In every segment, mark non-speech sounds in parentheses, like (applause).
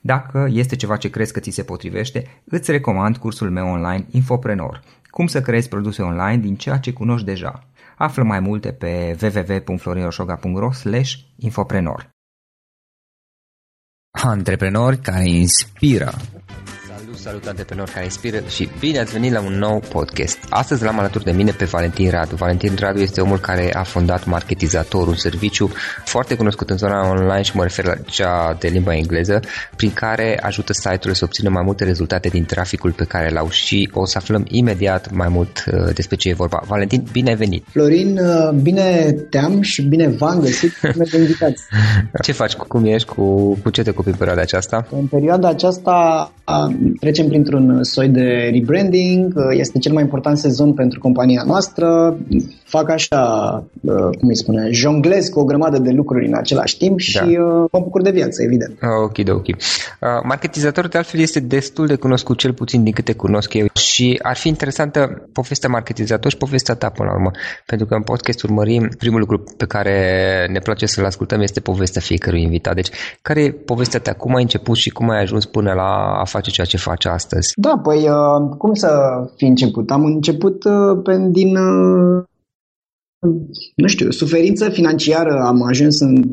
Dacă este ceva ce crezi că ți se potrivește, îți recomand cursul meu online Infoprenor. Cum să creezi produse online din ceea ce cunoști deja. Află mai multe pe www.florinosoga.ro infoprenor. Antreprenori care inspiră Salut antreprenori care inspiră și bine ați venit la un nou podcast. Astăzi l-am alături de mine pe Valentin Radu. Valentin Radu este omul care a fondat Marketizator, un serviciu foarte cunoscut în zona online și mă refer la cea de limba engleză, prin care ajută site-urile să obțină mai multe rezultate din traficul pe care l-au și o să aflăm imediat mai mult uh, despre ce e vorba. Valentin, bine ai venit! Florin, uh, bine te-am și bine v-am găsit (laughs) de invitați. Ce faci? Cum ești? Cu, cu ce te ocupi în perioada aceasta? În perioada aceasta trecem printr-un soi de rebranding, este cel mai important sezon pentru compania noastră, fac așa, uh, cum îi spune, jonglez cu o grămadă de lucruri în același timp da. și uh, mă bucur de viață, evident. Ah, ok, de ok. Uh, marketizatorul de altfel este destul de cunoscut, cel puțin din câte cunosc eu și ar fi interesantă povestea marketizator și povestea ta până la urmă, pentru că în podcast urmărim, primul lucru pe care ne place să-l ascultăm este povestea fiecărui invitat. Deci, care e povestea ta? Cum ai început și cum ai ajuns până la a face ceea ce faci astăzi? Da, păi cum să fi început? Am început din nu știu, suferință financiară am ajuns în,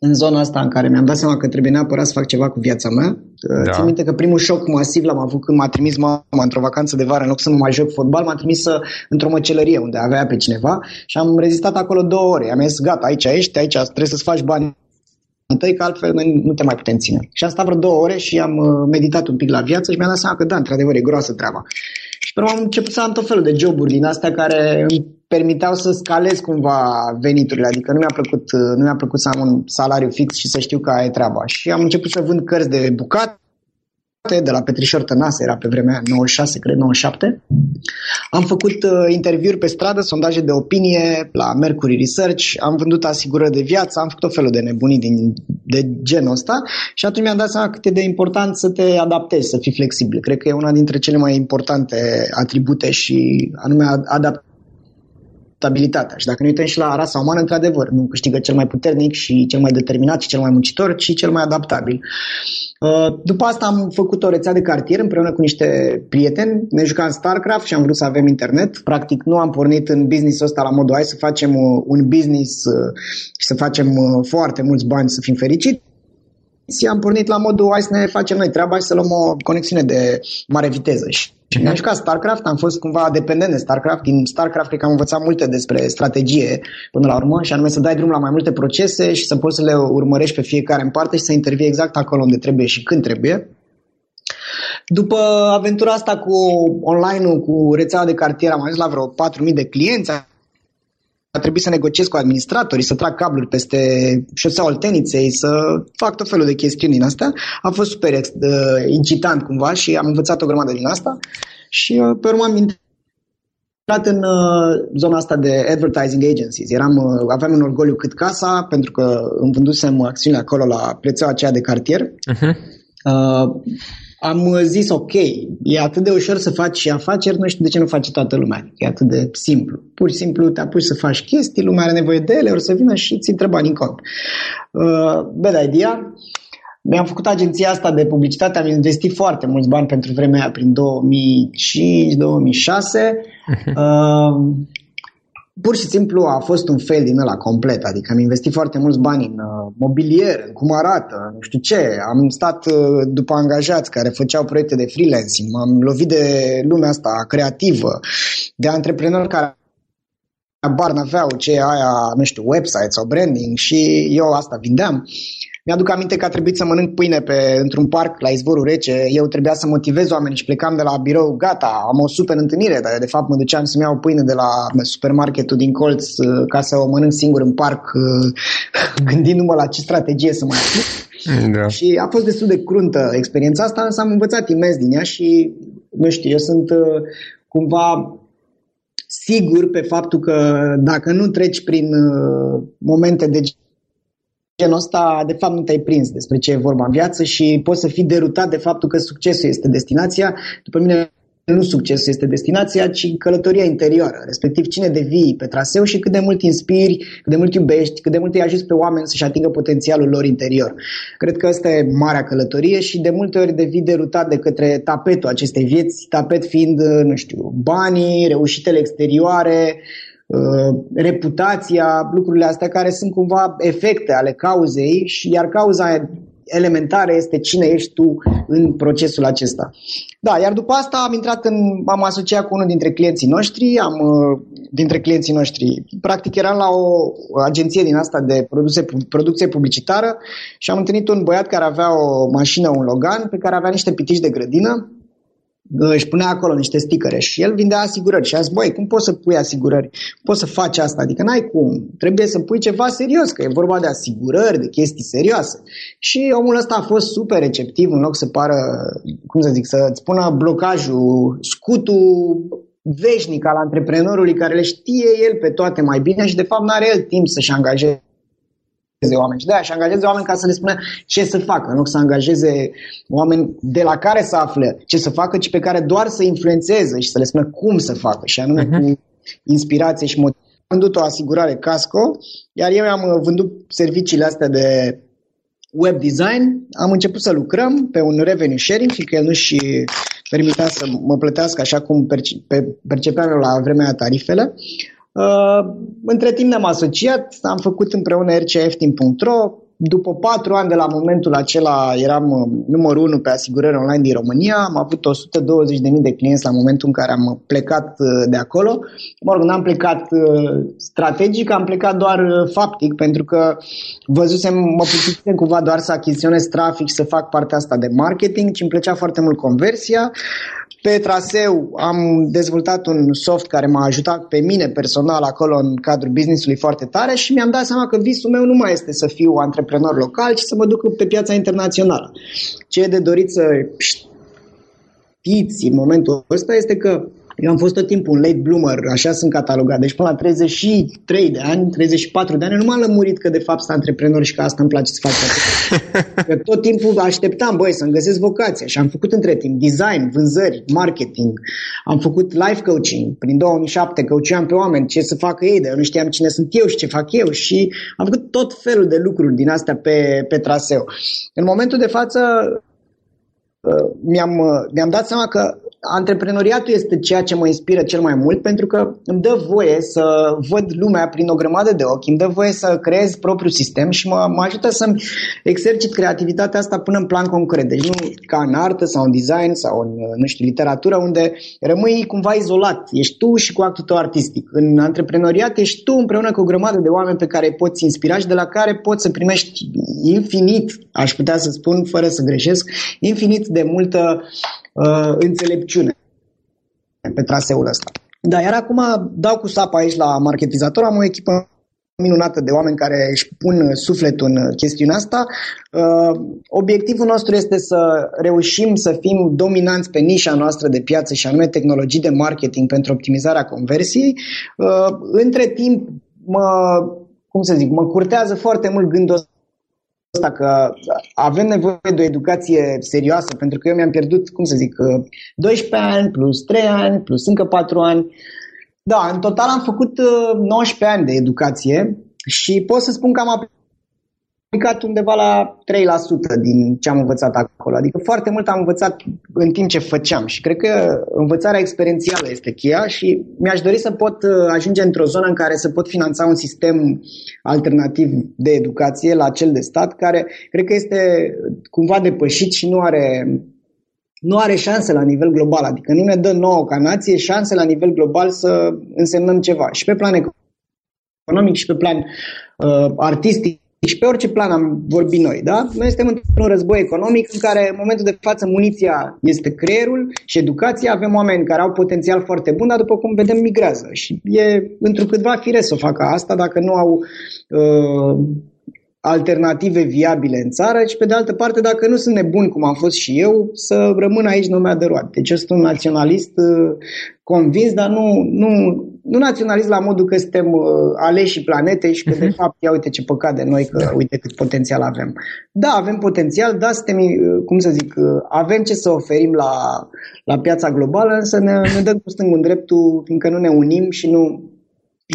în zona asta în care mi-am dat seama că trebuie neapărat să fac ceva cu viața mea. Da. Țin minte că primul șoc masiv l-am avut când m-a trimis mama într-o vacanță de vară, în loc să mă mai joc fotbal, m-a trimis într-o măcelărie unde avea pe cineva și am rezistat acolo două ore. Am zis, gata, aici ești, aici trebuie să-ți faci bani întâi, că altfel noi nu te mai putem ține. Și am stat vreo două ore și am uh, meditat un pic la viață și mi-am dat seama că da, într-adevăr, e groasă treaba. Și pe urmă am început să am tot felul de joburi din astea care îmi permiteau să scalez cumva veniturile, adică nu mi-a plăcut, nu mi-a plăcut să am un salariu fix și să știu că e treaba. Și am început să vând cărți de bucat, de la Petrișor Tănase, era pe vremea 96, cred, 97. Am făcut uh, interviuri pe stradă, sondaje de opinie la Mercury Research, am vândut asigurări de viață, am făcut tot felul de nebunii din, de genul ăsta și atunci mi-am dat seama cât e de important să te adaptezi, să fii flexibil. Cred că e una dintre cele mai importante atribute și anume adapt stabilitatea. Și dacă ne uităm și la rasa umană, într-adevăr, nu câștigă cel mai puternic și cel mai determinat și cel mai muncitor, ci cel mai adaptabil. Uh, după asta am făcut o rețea de cartier împreună cu niște prieteni, ne jucam StarCraft și am vrut să avem internet. Practic nu am pornit în business-ul ăsta la modul hai să facem uh, un business uh, și să facem foarte mulți bani să fim fericiți, am pornit la modul hai să ne facem noi treaba și să luăm o conexiune de mare viteză. Și și mi-am jucat StarCraft, am fost cumva dependent de StarCraft. Din StarCraft cred că am învățat multe despre strategie până la urmă și anume să dai drum la mai multe procese și să poți să le urmărești pe fiecare în parte și să intervii exact acolo unde trebuie și când trebuie. După aventura asta cu online-ul, cu rețeaua de cartier, am ajuns la vreo 4.000 de clienți, a trebuit să negociez cu administratorii, să trag cabluri peste șoseaua Olteniței, să fac tot felul de chestiuni din astea. A fost super uh, incitant cumva și am învățat o grămadă din asta și uh, pe urmă am intrat în uh, zona asta de advertising agencies. Eram, uh, aveam un orgoliu cât casa pentru că îmi vândusem acțiunile acolo la prețeaua aceea de cartier. Uh-huh. Uh, am uh, zis ok, e atât de ușor să faci și afaceri, nu știu de ce nu face toată lumea. E atât de simplu. Pur și simplu te apuci să faci chestii, lumea are nevoie de ele, o să vină și ți întreba din cont. Uh, bad idea. Mi-am făcut agenția asta de publicitate, am investit foarte mulți bani pentru vremea aia, prin 2005-2006. (laughs) Uh, pur și simplu a fost un fail din ăla complet, adică am investit foarte mulți bani în uh, mobilier, în cum arată, nu știu ce, am stat uh, după angajați care făceau proiecte de freelancing, m-am lovit de lumea asta creativă, de antreprenori care bar n-aveau ce aia, nu știu, website sau branding și eu asta vindeam. Uh, mi-aduc aminte că a trebuit să mănânc pâine pe, într-un parc la izvorul rece. Eu trebuia să motivez oamenii și plecam de la birou, gata, am o super întâlnire, dar de fapt mă duceam să-mi iau pâine de la supermarketul din colț uh, ca să o mănânc singur în parc, uh, (laughs) gândindu-mă la ce strategie să mai da. Și a fost destul de cruntă experiența asta, însă am învățat imens din ea și, nu știu, eu sunt uh, cumva sigur pe faptul că dacă nu treci prin momente de genul ăsta, de fapt nu te-ai prins despre ce e vorba în viață și poți să fii derutat de faptul că succesul este destinația. După mine nu succesul este destinația, ci călătoria interioară, respectiv cine devii pe traseu și cât de mult inspiri, cât de mult iubești, cât de mult îi ajuți pe oameni să-și atingă potențialul lor interior. Cred că asta e marea călătorie și de multe ori devii derutat de către tapetul acestei vieți, tapet fiind, nu știu, banii, reușitele exterioare, Uh, reputația, lucrurile astea care sunt cumva efecte ale cauzei și iar cauza elementară este cine ești tu în procesul acesta. Da, iar după asta am intrat în, am asociat cu unul dintre clienții noștri, am, uh, dintre clienții noștri, practic eram la o agenție din asta de produse, producție publicitară și am întâlnit un băiat care avea o mașină, un Logan, pe care avea niște pitici de grădină își punea acolo niște sticăre și el vindea asigurări și a zis, băi, cum poți să pui asigurări? Cum poți să faci asta? Adică n-ai cum. Trebuie să pui ceva serios, că e vorba de asigurări, de chestii serioase. Și omul ăsta a fost super receptiv în loc să pară, cum să zic, să-ți pună blocajul, scutul veșnic al antreprenorului care le știe el pe toate mai bine și de fapt nu are el timp să-și angajeze oameni. Și de aia și angajeze oameni ca să le spună ce să facă, în loc să angajeze oameni de la care să afle ce să facă, ci pe care doar să influențeze și să le spună cum să facă, și anume uh-huh. cu inspirație și motiv. Am vândut o asigurare casco, iar eu am vândut serviciile astea de web design, am început să lucrăm pe un revenue sharing, fiindcă el nu-și permitea să mă plătească așa cum percepeam eu la vremea tarifele. Uh, între timp ne-am asociat, am făcut împreună rcfteam.ro, după patru ani de la momentul acela eram uh, numărul unu pe asigurări online din România, am avut 120.000 de clienți la momentul în care am plecat uh, de acolo. Mă rog, n-am plecat strategic, am plecat doar faptic, pentru că văzusem, mă putisem cumva doar să achiziționez trafic și să fac partea asta de marketing, și îmi plăcea foarte mult conversia. Pe traseu am dezvoltat un soft care m-a ajutat pe mine personal acolo în cadrul businessului foarte tare și mi-am dat seama că visul meu nu mai este să fiu antreprenor local, ci să mă duc pe piața internațională. Ce e de dorit să știți în momentul ăsta este că eu am fost tot timpul un late bloomer, așa sunt catalogat. Deci până la 33 de ani, 34 de ani, nu m-am lămurit că de fapt sunt antreprenor și că asta îmi place să fac. (laughs) că tot timpul așteptam, băi, să-mi găsesc vocația și am făcut între timp design, vânzări, marketing, am făcut life coaching. Prin 2007 coacham pe oameni ce să facă ei, dar eu nu știam cine sunt eu și ce fac eu și am făcut tot felul de lucruri din astea pe, pe traseu. În momentul de față uh, mi-am, uh, mi-am dat seama că antreprenoriatul este ceea ce mă inspiră cel mai mult pentru că îmi dă voie să văd lumea prin o grămadă de ochi, îmi dă voie să creez propriul sistem și mă, mă ajută să-mi exercit creativitatea asta până în plan concret. Deci nu ca în artă sau în design sau în, nu știu, literatură unde rămâi cumva izolat. Ești tu și cu actul tău artistic. În antreprenoriat ești tu împreună cu o grămadă de oameni pe care îi poți inspira și de la care poți să primești infinit, aș putea să spun, fără să greșesc, infinit de multă uh, înțelepciune pe traseul ăsta. Da, iar acum dau cu sapa aici la marketizator, am o echipă minunată de oameni care își pun sufletul în chestiunea asta. Uh, obiectivul nostru este să reușim să fim dominanți pe nișa noastră de piață și anume tehnologii de marketing pentru optimizarea conversiei. Uh, între timp, mă, cum să zic, mă curtează foarte mult gândul ăsta că avem nevoie de o educație serioasă, pentru că eu mi-am pierdut, cum să zic, 12 uh, ani plus 3 ani plus încă 4 ani. Da, în total am făcut 19 uh, ani de educație și pot să spun că am aplicat undeva la 3% din ce am învățat acolo. Adică foarte mult am învățat în timp ce făceam și cred că învățarea experiențială este cheia și mi-aș dori să pot uh, ajunge într-o zonă în care să pot finanța un sistem alternativ de educație la cel de stat care cred că este cumva depășit și nu are nu are șanse la nivel global, adică nu ne dă nouă ca nație șanse la nivel global să însemnăm ceva. Și pe plan economic și pe plan uh, artistic și pe orice plan am vorbit noi, da? Noi suntem într-un război economic în care în momentul de față muniția este creierul și educația, avem oameni care au potențial foarte bun, dar după cum vedem migrează și e întrucâtva firesc să facă asta dacă nu au uh, alternative viabile în țară și pe de altă parte, dacă nu sunt nebun cum am fost și eu, să rămân aici numea de roate. Deci eu sunt un naționalist uh, convins, dar nu, nu, nu naționalist la modul că suntem uh, aleși planetei și că uh-huh. de mhm. fapt, ia uite ce păcat de noi, că da. uite cât potențial avem. Da, avem potențial, da, suntem, uh, cum să zic, uh, avem ce să oferim la, la piața globală, însă ne, ne dăm cu stângul în dreptul, fiindcă nu ne unim și nu,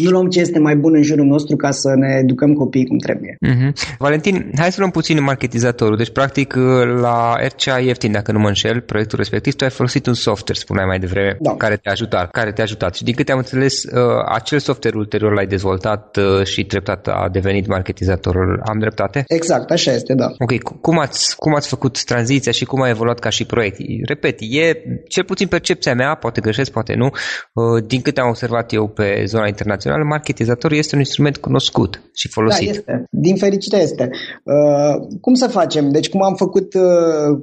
nu luăm ce este mai bun în jurul nostru ca să ne educăm copiii cum trebuie. Uh-huh. Valentin, hai să luăm puțin marketizatorul. Deci, practic, la RCA ieftin, dacă nu mă înșel, proiectul respectiv, tu ai folosit un software, spuneai mai devreme, da. care te-a ajutat. Care te-a ajutat. Și din câte am înțeles, uh, acel software ulterior l-ai dezvoltat uh, și treptat a devenit marketizatorul. Am dreptate? Exact, așa este, da. Ok, cum ați, cum ați făcut tranziția și cum a evoluat ca și proiect? Repet, e cel puțin percepția mea, poate greșesc, poate nu, uh, din câte am observat eu pe zona internațională, internațional, marketizatorul este un instrument cunoscut și folosit. Da, este. Din fericire este. Uh, cum să facem? Deci cum am făcut, uh,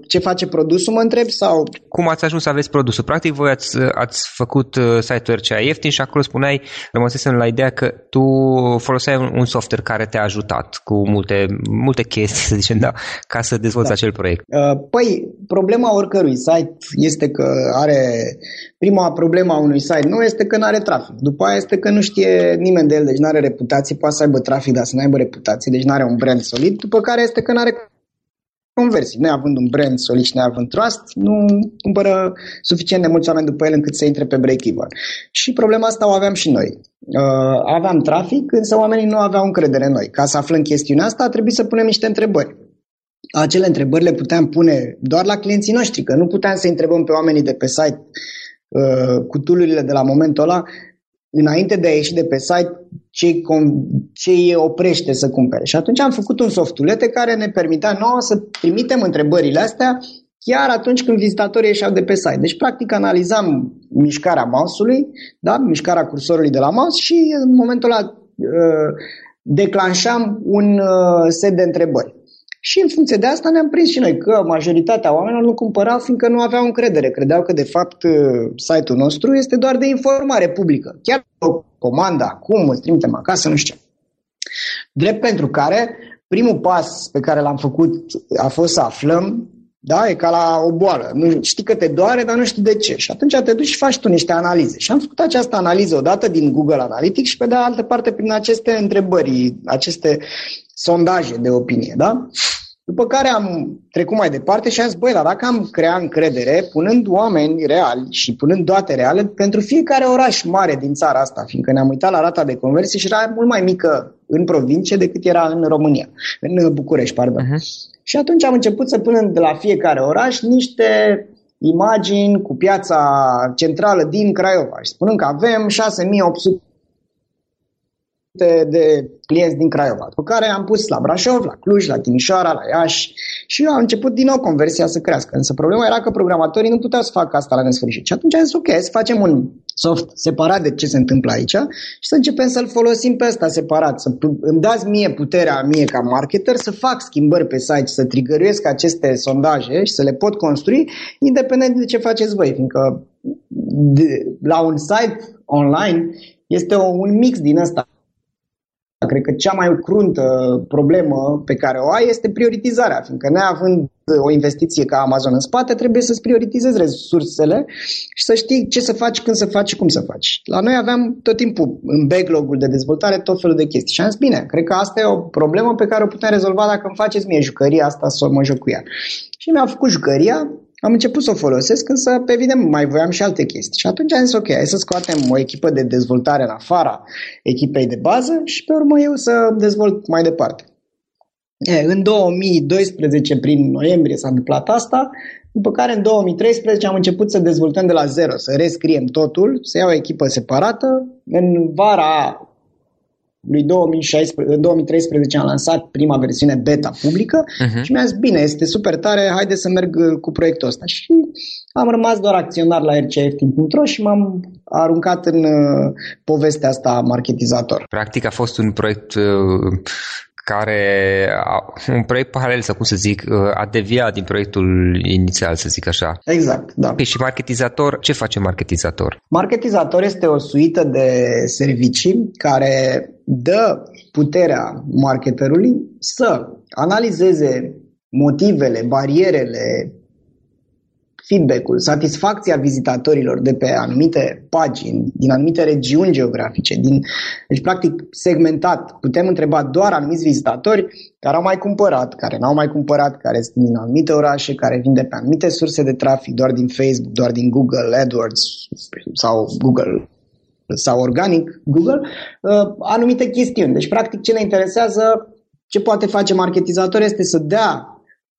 ce face produsul, mă întreb? sau? Cum ați ajuns să aveți produsul? Practic, voi ați, ați făcut uh, site-ul RCA ieftin și acolo spuneai, rămăsesem la ideea că tu foloseai un, un software care te-a ajutat cu multe, multe chestii, (laughs) să zicem, da, ca să dezvolți da. acel proiect. Uh, păi, problema oricărui site este că are Prima problemă a unui site nu este că nu are trafic. După aia este că nu știe nimeni de el, deci nu are reputație. Poate să aibă trafic, dar să nu aibă reputație, deci nu are un brand solid. După care este că nu are conversii. Neavând un brand solid și neavând trust, nu cumpără suficient de mulți oameni după el încât să intre pe break-even. Și problema asta o aveam și noi. Uh, aveam trafic, însă oamenii nu aveau încredere în noi. Ca să aflăm chestiunea asta, trebuie să punem niște întrebări. Acele întrebări le puteam pune doar la clienții noștri, că nu puteam să întrebăm pe oamenii de pe site Uh, cu tulurile de la momentul ăla, înainte de a ieși de pe site, ce, ce îi oprește să cumpere. Și atunci am făcut un softulete care ne permitea nouă să trimitem întrebările astea chiar atunci când vizitatorii ieșeau de pe site. Deci, practic, analizam mișcarea mouse-ului, da? mișcarea cursorului de la mouse și în momentul ăla uh, declanșam un uh, set de întrebări. Și în funcție de asta ne-am prins și noi că majoritatea oamenilor nu cumpărau fiindcă nu aveau încredere. Credeau că de fapt uh, site-ul nostru este doar de informare publică. Chiar o comandă acum, îți trimitem acasă, nu știu ce. Drept pentru care primul pas pe care l-am făcut a fost să aflăm da? E ca la o boală. Nu, știi că te doare, dar nu știi de ce. Și atunci te duci și faci tu niște analize. Și am făcut această analiză odată din Google Analytics și pe de altă parte prin aceste întrebări, aceste sondaje de opinie. Da? După care am trecut mai departe și am zis, băi, dar dacă am crea încredere, punând oameni reali și punând date reale pentru fiecare oraș mare din țara asta, fiindcă ne-am uitat la rata de conversie și era mult mai mică în provincie decât era în România, în București, pardon. Uh-huh. Și atunci am început să punem de la fiecare oraș niște imagini cu piața centrală din Craiova și spunând că avem 6800 de clienți din Craiova, pe care am pus la Brașov, la Cluj, la Timișoara, la Iași și a început din nou conversia să crească. Însă problema era că programatorii nu puteau să facă asta la nesfârșit. Și atunci am zis, ok, să facem un soft separat de ce se întâmplă aici și să începem să-l folosim pe ăsta separat. Să îmi dați mie puterea mie ca marketer să fac schimbări pe site, să trigăruiesc aceste sondaje și să le pot construi independent de ce faceți voi, fiindcă de, la un site online este o, un mix din ăsta. Cred că cea mai cruntă problemă pe care o ai este prioritizarea, fiindcă neavând o investiție ca Amazon în spate, trebuie să-ți prioritizezi resursele și să știi ce să faci, când să faci și cum să faci. La noi aveam tot timpul în backlog-ul de dezvoltare tot felul de chestii și am zis, bine, cred că asta e o problemă pe care o putem rezolva dacă îmi faceți mie jucăria asta să mă joc cu ea. Și mi-a făcut jucăria, am început să o folosesc, însă, evident, mai voiam și alte chestii. Și atunci am zis, ok, hai să scoatem o echipă de dezvoltare în afara echipei de bază și pe urmă eu să dezvolt mai departe. E, în 2012, prin noiembrie, s-a întâmplat asta, după care în 2013 am început să dezvoltăm de la zero, să rescriem totul, să iau o echipă separată. În vara lui 2016, în 2013 am lansat prima versiune beta publică uh-huh. și mi-a zis, bine, este super tare, haide să merg uh, cu proiectul ăsta. Și am rămas doar acționar la rcf.ro și m-am aruncat în uh, povestea asta marketizator. Practic a fost un proiect uh, care, un proiect paralel, sau cum să zic, uh, a deviat din proiectul inițial, să zic așa. Exact, da. Okay, și marketizator, ce face marketizator? Marketizator este o suită de servicii care dă puterea marketerului să analizeze motivele, barierele, feedback-ul, satisfacția vizitatorilor de pe anumite pagini, din anumite regiuni geografice, din, deci practic segmentat. Putem întreba doar anumiți vizitatori care au mai cumpărat, care n-au mai cumpărat, care sunt din anumite orașe, care vin de pe anumite surse de trafic, doar din Facebook, doar din Google AdWords sau Google sau organic Google, uh, anumite chestiuni. Deci, practic, ce ne interesează, ce poate face marketizator este să dea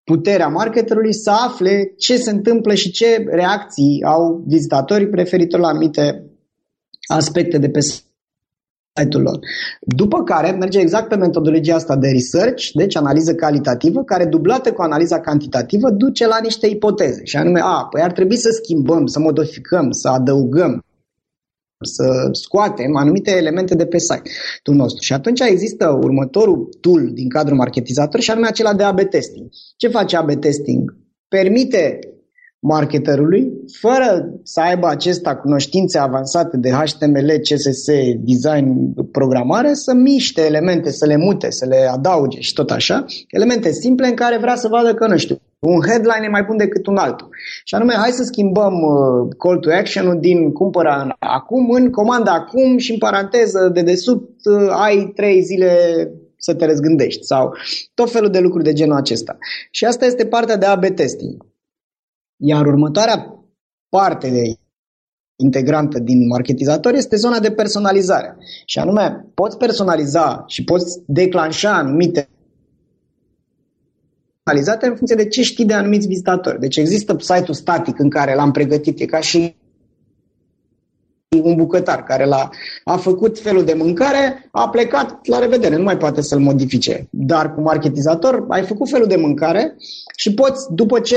puterea marketerului să afle ce se întâmplă și ce reacții au vizitatorii preferitor la anumite aspecte de pe site-ul lor. După care merge exact pe metodologia asta de research, deci analiză calitativă, care dublată cu analiza cantitativă duce la niște ipoteze. Și anume, a, păi ar trebui să schimbăm, să modificăm, să adăugăm să scoatem anumite elemente de pe site-ul nostru. Și atunci există următorul tool din cadrul marketizator și anume acela de AB testing. Ce face AB testing? Permite marketerului, fără să aibă acesta cunoștințe avansate de HTML, CSS, design, programare, să miște elemente, să le mute, să le adauge și tot așa, elemente simple în care vrea să vadă că, nu știu, un headline e mai bun decât un altul. Și anume, hai să schimbăm uh, call to action-ul din cumpăra acum în comanda acum și în paranteză de desubt uh, ai trei zile să te răzgândești sau tot felul de lucruri de genul acesta. Și asta este partea de AB testing. Iar următoarea parte de integrantă din marketizator este zona de personalizare. Și anume, poți personaliza și poți declanșa anumite personalizate în funcție de ce știi de anumiți vizitatori. Deci există site-ul static în care l-am pregătit, e ca și un bucătar care l-a a făcut felul de mâncare, a plecat, la revedere, nu mai poate să-l modifice. Dar cu marketizator ai făcut felul de mâncare și poți, după ce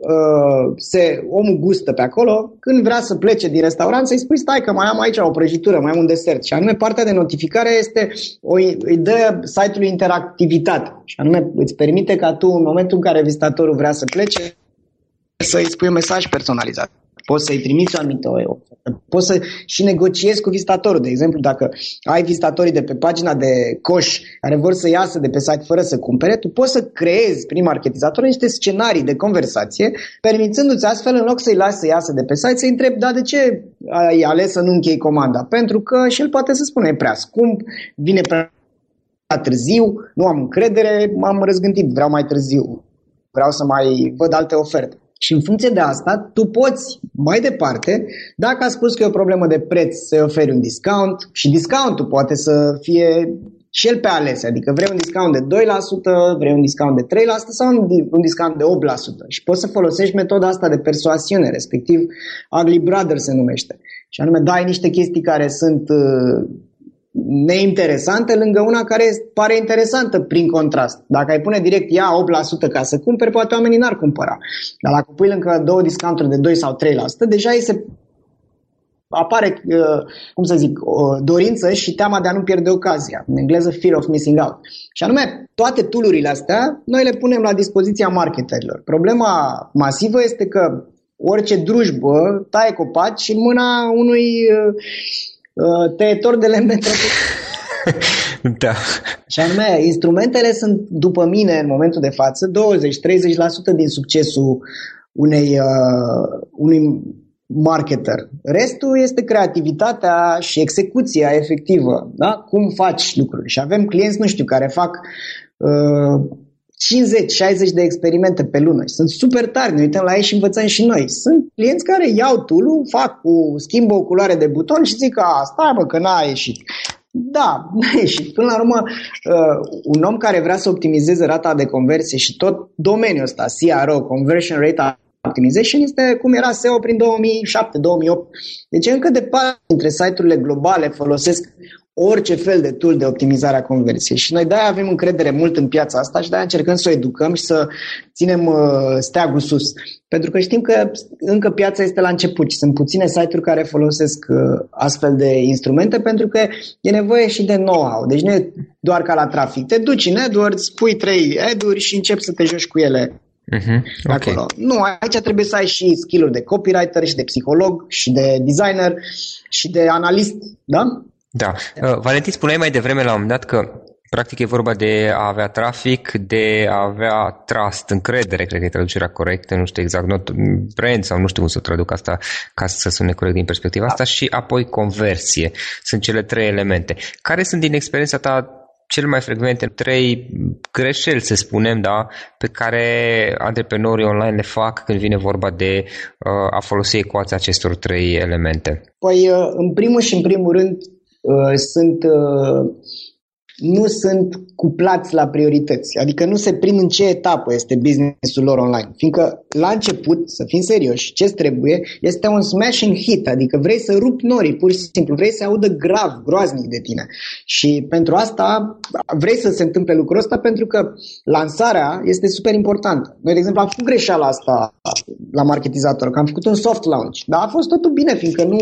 uh, se, omul gustă pe acolo, când vrea să plece din restaurant, să-i spui, stai că mai am aici o prăjitură, mai am un desert. Și anume, partea de notificare este, o, îi dă site-ului interactivitate. Și anume, îți permite ca tu, în momentul în care vizitatorul vrea să plece, să-i spui un mesaj personalizat poți să-i trimiți o anumită ofertă, poți să și negociezi cu vizitatorul. De exemplu, dacă ai vizitatorii de pe pagina de coș care vor să iasă de pe site fără să cumpere, tu poți să creezi prin marketizator niște scenarii de conversație, permițându-ți astfel, în loc să-i lași să iasă de pe site, să-i întrebi, da, de ce ai ales să nu închei comanda? Pentru că și el poate să spună, e prea scump, vine prea târziu, nu am încredere, m-am răzgândit, vreau mai târziu, vreau să mai văd alte oferte. Și în funcție de asta, tu poți mai departe, dacă a spus că e o problemă de preț, să oferi un discount și discountul poate să fie și el pe ales, adică vrei un discount de 2%, vrei un discount de 3% sau un discount de 8%. Și poți să folosești metoda asta de persoasiune, respectiv Ugly Brother se numește. Și anume dai niște chestii care sunt uh, neinteresante lângă una care pare interesantă prin contrast. Dacă ai pune direct ia 8% ca să cumperi, poate oamenii n-ar cumpăra. Dar dacă pui lângă două discounturi de 2 sau 3%, deja îi se apare, uh, cum să zic, o dorință și teama de a nu pierde ocazia. În engleză, fear of missing out. Și anume, toate tulurile astea, noi le punem la dispoziția marketerilor. Problema masivă este că orice drujbă taie copaci în mâna unui uh, uh, tăietor de lemn pentru (laughs) da. Și anume, instrumentele sunt, după mine, în momentul de față, 20-30% din succesul unei, uh, unui marketer. Restul este creativitatea și execuția efectivă. Da? Cum faci lucruri. Și avem clienți, nu știu, care fac uh, 50-60 de experimente pe lună și sunt super tari, ne uităm la ei și învățăm și noi. Sunt clienți care iau tool fac cu, schimbă o culoare de buton și zic că stai mă că n-a ieșit. Da, n-a (laughs) ieșit. Până la urmă, uh, un om care vrea să optimizeze rata de conversie și tot domeniul ăsta, CRO, Conversion Rate Optimization, este cum era SEO prin 2007-2008. Deci încă departe dintre site-urile globale folosesc orice fel de tool de optimizare a conversiei. Și noi de-aia avem încredere mult în piața asta și de-aia încercăm să o educăm și să ținem uh, steagul sus. Pentru că știm că încă piața este la început și sunt puține site-uri care folosesc uh, astfel de instrumente pentru că e nevoie și de know-how. Deci nu e doar ca la trafic. Te duci în AdWords, pui trei ad-uri și începi să te joci cu ele Uh-huh. Okay. Acolo. Nu, aici trebuie să ai și skill de copywriter și de psiholog și de designer și de analist, da? Da. Uh, Valentin, spuneai mai devreme la un moment dat că practic e vorba de a avea trafic, de a avea trust, încredere, cred că e traducerea corectă, nu știu exact, not brand sau nu știu cum să traduc asta ca să sune corect din perspectiva asta și apoi conversie. Sunt cele trei elemente. Care sunt din experiența ta cel mai frecvente trei greșeli, să spunem, da, pe care antreprenorii online le fac când vine vorba de uh, a folosi ecuația acestor trei elemente? Păi, uh, în primul și în primul rând, Uh, sunt uh, nu sunt cuplați la priorități, adică nu se prind în ce etapă este businessul lor online. Fiindcă la început, să fim serioși, ce trebuie este un smashing hit, adică vrei să rupi norii, pur și simplu, vrei să audă grav, groaznic de tine. Și pentru asta vrei să se întâmple lucrul ăsta pentru că lansarea este super importantă. Noi, de exemplu, am făcut greșeala asta la marketizator, că am făcut un soft launch, dar a fost totul bine, fiindcă nu,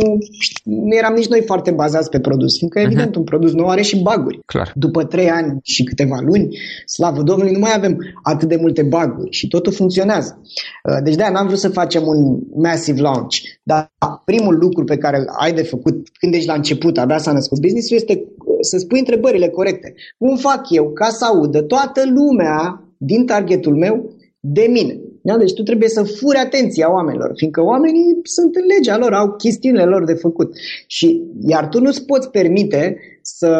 nu eram nici noi foarte bazați pe produs, fiindcă, uh-huh. evident, un produs nou are și baguri. Clar după trei ani și câteva luni, slavă Domnului, nu mai avem atât de multe baguri și totul funcționează. Uh, deci de-aia n-am vrut să facem un massive launch, dar primul lucru pe care îl ai de făcut când ești la început, abia s-a născut business este uh, să spui întrebările corecte. Cum fac eu ca să audă toată lumea din targetul meu de mine? Da? Deci tu trebuie să furi atenția oamenilor, fiindcă oamenii sunt în legea lor, au chestiunile lor de făcut. Și iar tu nu-ți poți permite să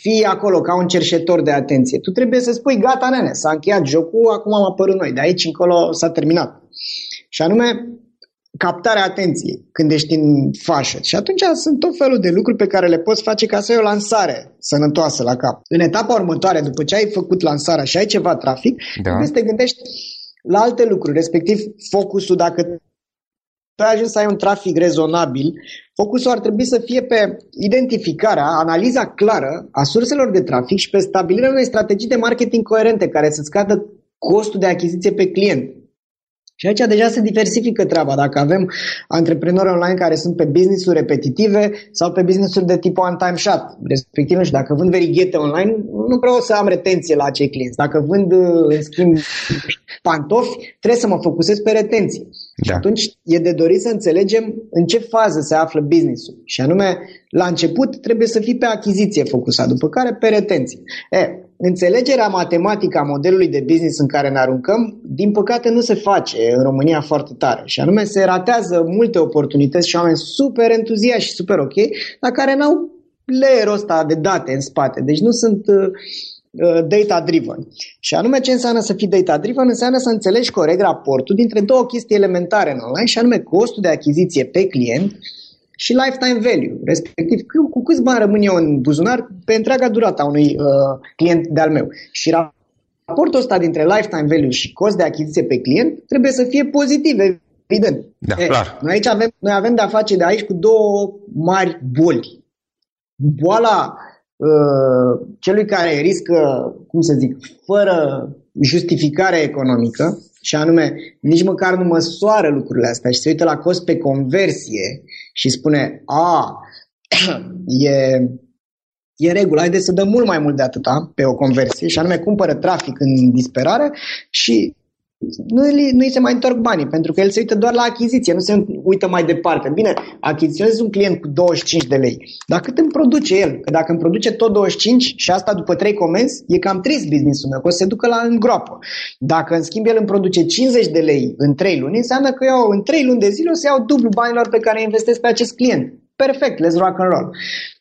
fii acolo ca un cerșetor de atenție. Tu trebuie să spui, gata, nene, s-a încheiat jocul, acum am apărut noi, de aici încolo s-a terminat. Și anume, captarea atenției când ești în fașă. Și atunci sunt tot felul de lucruri pe care le poți face ca să ai o lansare sănătoasă la cap. În etapa următoare, după ce ai făcut lansarea și ai ceva trafic, da. trebuie să te gândești la alte lucruri, respectiv focusul dacă tu ai ajuns să ai un trafic rezonabil, focusul ar trebui să fie pe identificarea, analiza clară a surselor de trafic și pe stabilirea unei strategii de marketing coerente care să scadă costul de achiziție pe client. Și aici deja se diversifică treaba. Dacă avem antreprenori online care sunt pe business-uri repetitive sau pe business-uri de tip one-time shot, respectiv, și dacă vând verighete online, nu vreau să am retenție la acei clienți. Dacă vând, în schimb, pantofi, trebuie să mă focusez pe retenție. Da. Și atunci e de dorit să înțelegem în ce fază se află business-ul. Și anume, la început trebuie să fii pe achiziție focusat, după care pe retenție. E, înțelegerea matematică a modelului de business în care ne aruncăm, din păcate nu se face în România foarte tare. Și anume se ratează multe oportunități și oameni super entuziași și super ok, dar care n-au layerul ăsta de date în spate. Deci nu sunt uh, uh data-driven. Și anume ce înseamnă să fii data-driven? Înseamnă să înțelegi corect raportul dintre două chestii elementare în online și anume costul de achiziție pe client și lifetime value, respectiv cu câți bani rămân eu în buzunar pe întreaga durată a unui uh, client de-al meu. Și raportul ăsta dintre lifetime value și cost de achiziție pe client trebuie să fie pozitiv, evident. Da, e, clar. Noi aici avem, noi avem de-a face de aici cu două mari boli. Boala uh, celui care riscă, cum să zic, fără justificare economică, și anume, nici măcar nu măsoară lucrurile astea și se uită la cost pe conversie și spune, a, (clears throat) e, e regulă, haideți să dăm mult mai mult de atâta pe o conversie și anume cumpără trafic în disperare și nu, nu îi se mai întorc banii, pentru că el se uită doar la achiziție, nu se uită mai departe. Bine, achiziționez un client cu 25 de lei, dar cât îmi produce el? Că dacă îmi produce tot 25 și asta după 3 comenzi, e cam trist business-ul meu, că o să se ducă la îngroapă. Dacă în schimb el îmi produce 50 de lei în 3 luni, înseamnă că eu în 3 luni de zile o să iau dublu banilor pe care investesc pe acest client. Perfect, let's rock and roll.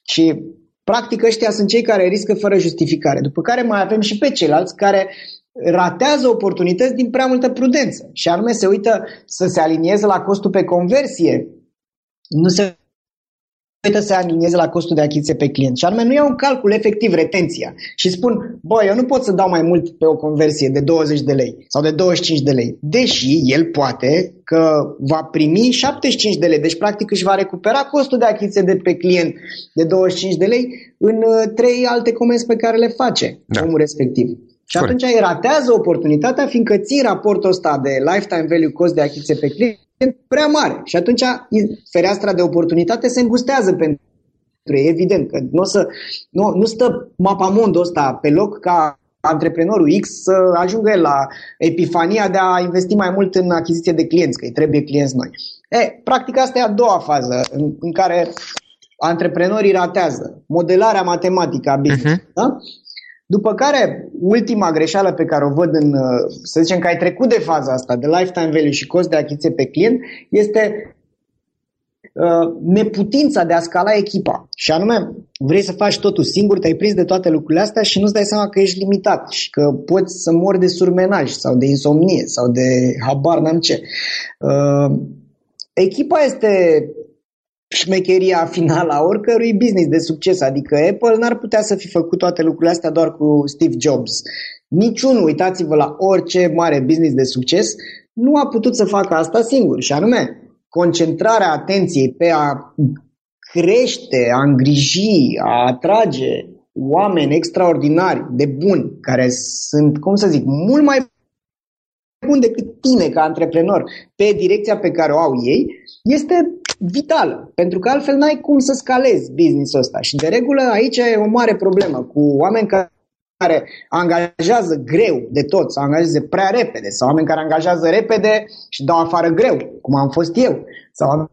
Și practic ăștia sunt cei care riscă fără justificare. După care mai avem și pe ceilalți care ratează oportunități din prea multă prudență. Și anume se uită să se alinieze la costul pe conversie, nu se uită să se alinieze la costul de achiziție pe client. Și anume nu iau în calcul efectiv retenția și spun, bă, eu nu pot să dau mai mult pe o conversie de 20 de lei sau de 25 de lei, deși el poate că va primi 75 de lei, deci practic își va recupera costul de achiziție de pe client de 25 de lei în uh, trei alte comenzi pe care le face da. omul respectiv. Și atunci îi ratează oportunitatea, fiindcă ții raportul ăsta de lifetime value cost de achiziție pe client prea mare. Și atunci fereastra de oportunitate se îngustează pentru ei. Evident că nu, să, nu, nu stă mapamondul ăsta pe loc ca antreprenorul X să ajungă el la epifania de a investi mai mult în achiziție de clienți, că îi trebuie clienți noi. E, practic asta e a doua fază în, în care antreprenorii ratează modelarea matematică a business. Uh-huh. Da? După care, ultima greșeală pe care o văd în, uh, să zicem că ai trecut de faza asta, de lifetime value și cost de achiziție pe client, este uh, neputința de a scala echipa. Și anume, vrei să faci totul singur, te-ai prins de toate lucrurile astea și nu-ți dai seama că ești limitat și că poți să mori de surmenaj sau de insomnie sau de habar n-am ce. Uh, echipa este șmecheria finală a oricărui business de succes. Adică Apple n-ar putea să fi făcut toate lucrurile astea doar cu Steve Jobs. Niciunul, uitați-vă la orice mare business de succes, nu a putut să facă asta singur. Și anume, concentrarea atenției pe a crește, a îngriji, a atrage oameni extraordinari, de buni, care sunt, cum să zic, mult mai bun decât tine ca antreprenor pe direcția pe care o au ei, este vitală, pentru că altfel n-ai cum să scalezi business-ul ăsta. Și de regulă aici e o mare problemă cu oameni care angajează greu de tot, sau angajeze prea repede, sau oameni care angajează repede și dau afară greu, cum am fost eu, sau oameni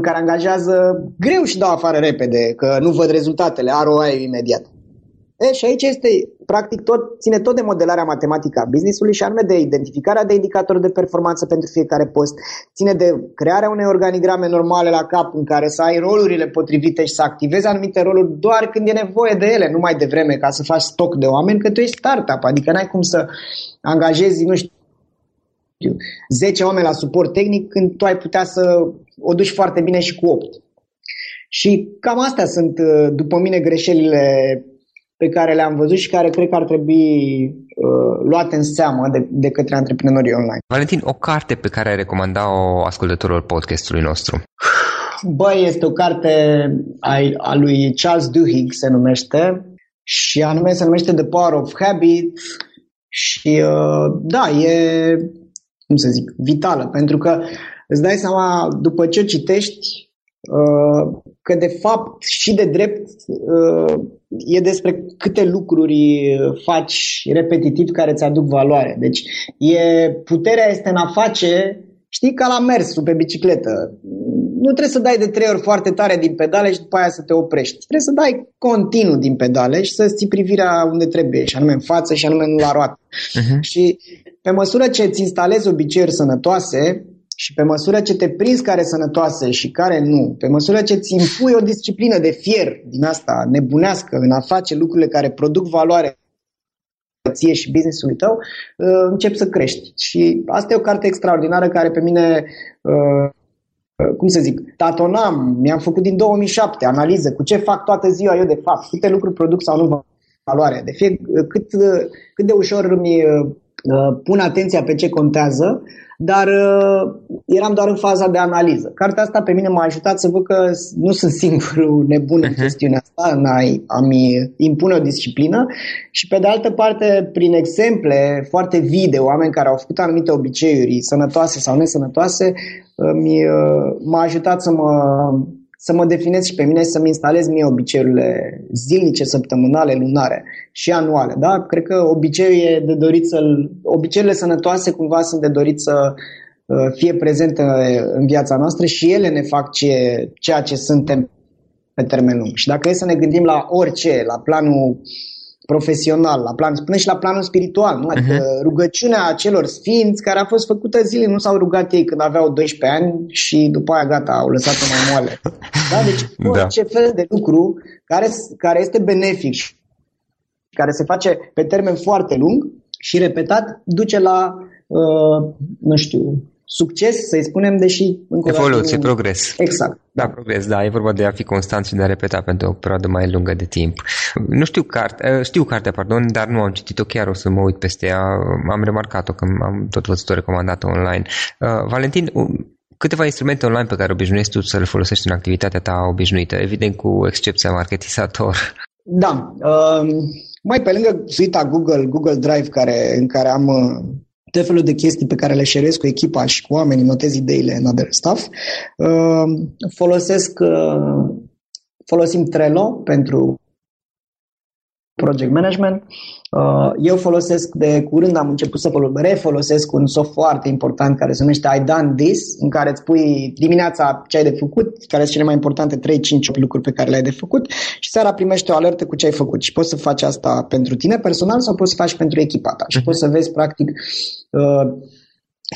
care angajează greu și dau afară repede, că nu văd rezultatele, ROI imediat. E, și aici este, practic, tot, ține tot de modelarea matematică a businessului și anume de identificarea de indicatori de performanță pentru fiecare post, ține de crearea unei organigrame normale la cap în care să ai rolurile potrivite și să activezi anumite roluri doar când e nevoie de ele, nu mai devreme ca să faci stoc de oameni, că tu ești startup, adică n-ai cum să angajezi, nu știu, 10 oameni la suport tehnic când tu ai putea să o duci foarte bine și cu 8. Și cam astea sunt, după mine, greșelile pe care le-am văzut și care cred că ar trebui uh, luate în seamă de, de către antreprenorii online. Valentin, o carte pe care ai recomanda-o ascultătorilor podcastului nostru? Băi, este o carte a, a lui Charles Duhigg, se numește, și anume se numește The Power of Habit și uh, da, e, cum să zic, vitală, pentru că îți dai seama, după ce citești, uh, că de fapt și de drept uh, e despre câte lucruri faci repetitiv care îți aduc valoare. Deci e, puterea este în a face, știi, ca la mersul pe bicicletă. Nu trebuie să dai de trei ori foarte tare din pedale și după aia să te oprești. Trebuie să dai continuu din pedale și să ții privirea unde trebuie, și anume în față și anume nu la roată. Uh-huh. Și pe măsură ce îți instalezi obiceiuri sănătoase, și pe măsură ce te prinzi care sănătoase și care nu, pe măsură ce ți impui o disciplină de fier din asta nebunească în a face lucrurile care produc valoare ție și business-ului tău, uh, începi să crești. Și asta e o carte extraordinară care pe mine, uh, uh, cum să zic, tatonam, mi-am făcut din 2007 analiză cu ce fac toată ziua eu de fapt, câte lucruri produc sau nu valoare, de fie cât, cât de ușor îmi pun atenția pe ce contează, dar uh, eram doar în faza de analiză. Cartea asta pe mine m-a ajutat să văd că nu sunt singurul nebun în mhm. chestiunea asta, în a-mi impune o disciplină și pe de altă parte, prin exemple foarte vii de oameni care au făcut anumite obiceiuri sănătoase sau nesănătoase, uh, m-a ajutat să mă să mă definez și pe mine să-mi instalez mie obiceiurile zilnice, săptămânale, lunare și anuale. Da? Cred că obiceiul e de dorit să obiceiurile sănătoase cumva sunt de dorit să uh, fie prezente în viața noastră și ele ne fac ce, ceea ce suntem pe termen lung. Și dacă e să ne gândim la orice, la planul profesional, la plan, până și la planul spiritual, nu? Adică uh-huh. rugăciunea acelor sfinți care a fost făcută zile, nu s-au rugat ei când aveau 12 ani și după aia gata, au lăsat-o mai moale. Da? Deci (laughs) orice da. fel de lucru care, care este benefic care se face pe termen foarte lung și repetat, duce la, uh, nu știu, succes, să-i spunem, deși... Încă Evoluție, dată, progres. Exact. Da, progres, da, e vorba de a fi constant și de a repeta pentru o perioadă mai lungă de timp. Nu știu carte, eh, știu cartea, pardon, dar nu am citit-o chiar, o să mă uit peste ea. Am remarcat-o că am tot văzut-o recomandată online. Uh, Valentin, câteva instrumente online pe care obișnuiești tu să le folosești în activitatea ta obișnuită, evident cu excepția marketizator. Da, uh, mai pe lângă suita Google, Google Drive, care, în care am uh, tot felul de chestii pe care le șeresc cu echipa și cu oamenii, notez ideile în other stuff. Uh, folosesc, uh, folosim Trello pentru project management. Uh, eu folosesc de curând, am început să refolosesc un soft foarte important care se numește I Done This, în care îți pui dimineața ce ai de făcut, care sunt cele mai importante 3, 5, 8 lucruri pe care le-ai de făcut și seara primești o alertă cu ce ai făcut. Și poți să faci asta pentru tine personal sau poți să faci pentru echipa ta. Și mhm. poți să vezi practic uh,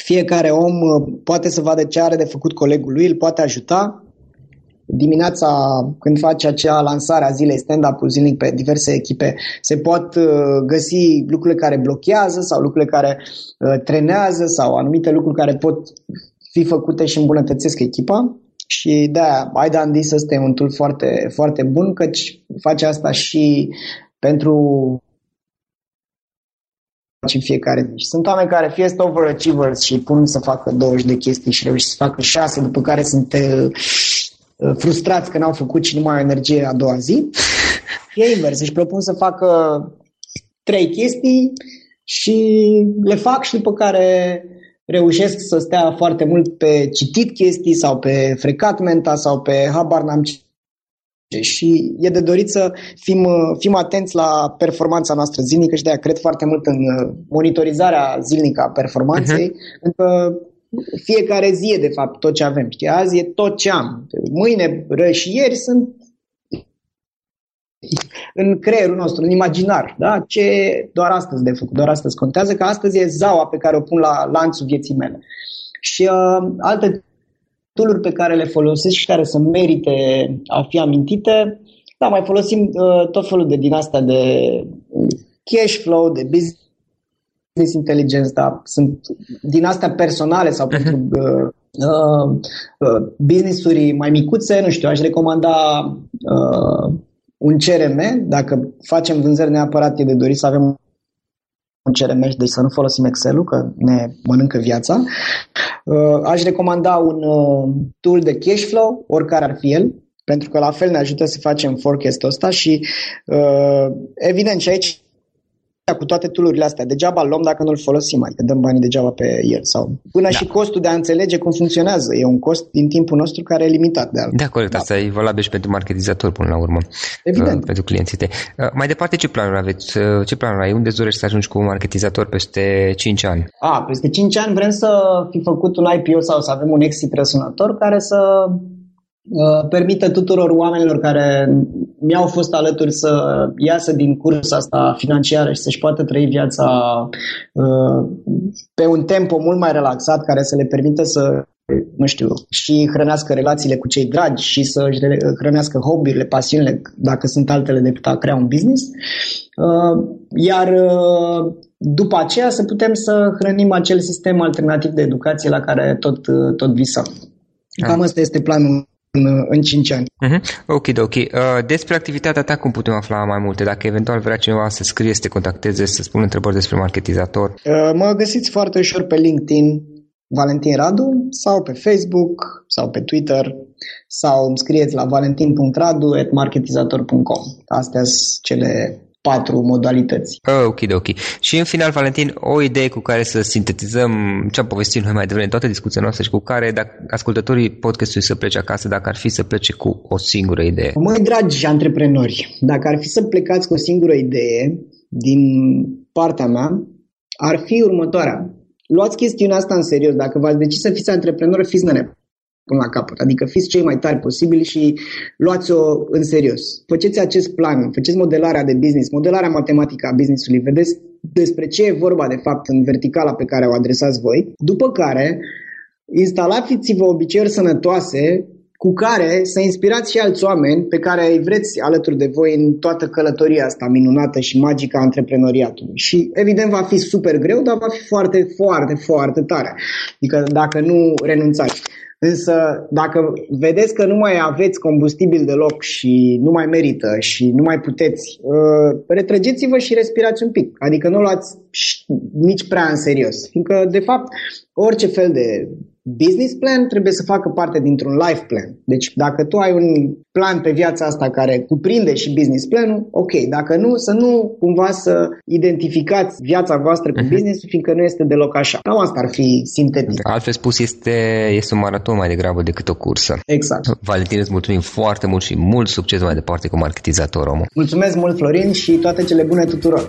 fiecare om uh, poate să vadă ce are de făcut colegul lui, îl poate ajuta dimineața când face acea lansare a zilei stand-up zilnic pe diverse echipe, se pot uh, găsi lucrurile care blochează sau lucrurile care uh, trenează sau anumite lucruri care pot fi făcute și îmbunătățesc echipa. Și da, I done this este un tool foarte, foarte bun, căci face asta și pentru în fiecare zi. Sunt oameni care fie sunt overachievers și pun să facă 20 de chestii și reușesc să facă 6, după care sunt uh, Uh, frustrați că n-au făcut și nu mai au energie a doua zi. E invers, își propun să facă trei chestii și le fac și după care reușesc să stea foarte mult pe citit chestii sau pe frecat menta sau pe habar n-am ce și e de dorit să fim, fim atenți la performanța noastră zilnică și de-aia cred foarte mult în monitorizarea zilnică a performanței, uh-huh. pentru că fiecare zi e de fapt tot ce avem. Știi? Azi e tot ce am. Mâine, ră și ieri sunt în creierul nostru, în imaginar. Da? Ce doar astăzi de făcut, doar astăzi contează, că astăzi e zaua pe care o pun la lanțul vieții mele. Și uh, alte tooluri pe care le folosesc și care să merite a fi amintite, da, mai folosim uh, tot felul de din asta de cash flow, de business business intelligence, dar sunt din astea personale sau pentru uh, uh, uh, business-uri mai micuțe, nu știu, aș recomanda uh, un CRM, dacă facem vânzări neapărat e de dorit să avem un CRM, deci să nu folosim Excel-ul, că ne mănâncă viața. Uh, aș recomanda un uh, tool de cash flow, oricare ar fi el, pentru că la fel ne ajută să facem forecast-ul ăsta și uh, evident și aici cu toate tulurile astea. Degeaba luăm dacă nu-l folosim, adică dăm banii degeaba pe el. Sau până da. și costul de a înțelege cum funcționează. E un cost din timpul nostru care e limitat. De da, corect. Da. Asta e valabil și pentru marketizator până la urmă. Evident. Uh, pentru clienții tăi. Uh, mai departe, ce planuri aveți? Uh, ce planuri ai? Unde dorești să ajungi cu un marketizator peste 5 ani? A, peste 5 ani vrem să fi făcut un IPO sau să avem un exit răsunător care să Uh, permite tuturor oamenilor care mi-au fost alături să iasă din cursa asta financiară și să-și poată trăi viața uh, pe un tempo mult mai relaxat, care să le permită să nu știu, și hrănească relațiile cu cei dragi și să își hrănească hobby-urile, pasiunile, dacă sunt altele decât a crea un business. Uh, iar după aceea să putem să hrănim acel sistem alternativ de educație la care tot, tot visăm. Cam asta este planul în, în 5 ani. Uh-huh. Ok, ok. Uh, despre activitatea ta cum putem afla mai multe? Dacă eventual vrea cineva să scrie, să te contacteze, să spună întrebări despre marketizator? Uh, mă găsiți foarte ușor pe LinkedIn, Valentin Radu, sau pe Facebook, sau pe Twitter, sau îmi scrieți la valentin.radu.marketizator.com. Astea sunt cele patru modalități. Oh, ok, ok. Și în final, Valentin, o idee cu care să sintetizăm ce am povestit noi mai devreme în toată discuția noastră și cu care dacă ascultătorii podcastului să plece acasă, dacă ar fi să plece cu o singură idee. Măi, dragi antreprenori, dacă ar fi să plecați cu o singură idee din partea mea, ar fi următoarea. Luați chestiunea asta în serios. Dacă v-ați decis să fiți antreprenori, fiți nene până la capăt. Adică fiți cei mai tari posibili și luați-o în serios. Faceți acest plan, faceți modelarea de business, modelarea matematică a businessului, vedeți despre ce e vorba de fapt în verticala pe care o adresați voi, după care instalați-vă obiceiuri sănătoase cu care să inspirați și alți oameni pe care îi vreți alături de voi în toată călătoria asta minunată și magică a antreprenoriatului. Și evident va fi super greu, dar va fi foarte, foarte, foarte tare. Adică dacă nu renunțați. Însă, dacă vedeți că nu mai aveți combustibil deloc și nu mai merită și nu mai puteți, uh, retrăgeți-vă și respirați un pic. Adică nu luați nici prea în serios. Fiindcă, de fapt, orice fel de business plan trebuie să facă parte dintr-un life plan. Deci dacă tu ai un plan pe viața asta care cuprinde și business planul, ok. Dacă nu, să nu cumva să identificați viața voastră cu uh-huh. business fiindcă nu este deloc așa. Cam asta ar fi sintetic. Altfel spus, este, este un maraton mai degrabă decât o cursă. Exact. Valentin, îți mulțumim foarte mult și mult succes mai departe cu marketizator omul. Mulțumesc mult, Florin, și toate cele bune tuturor.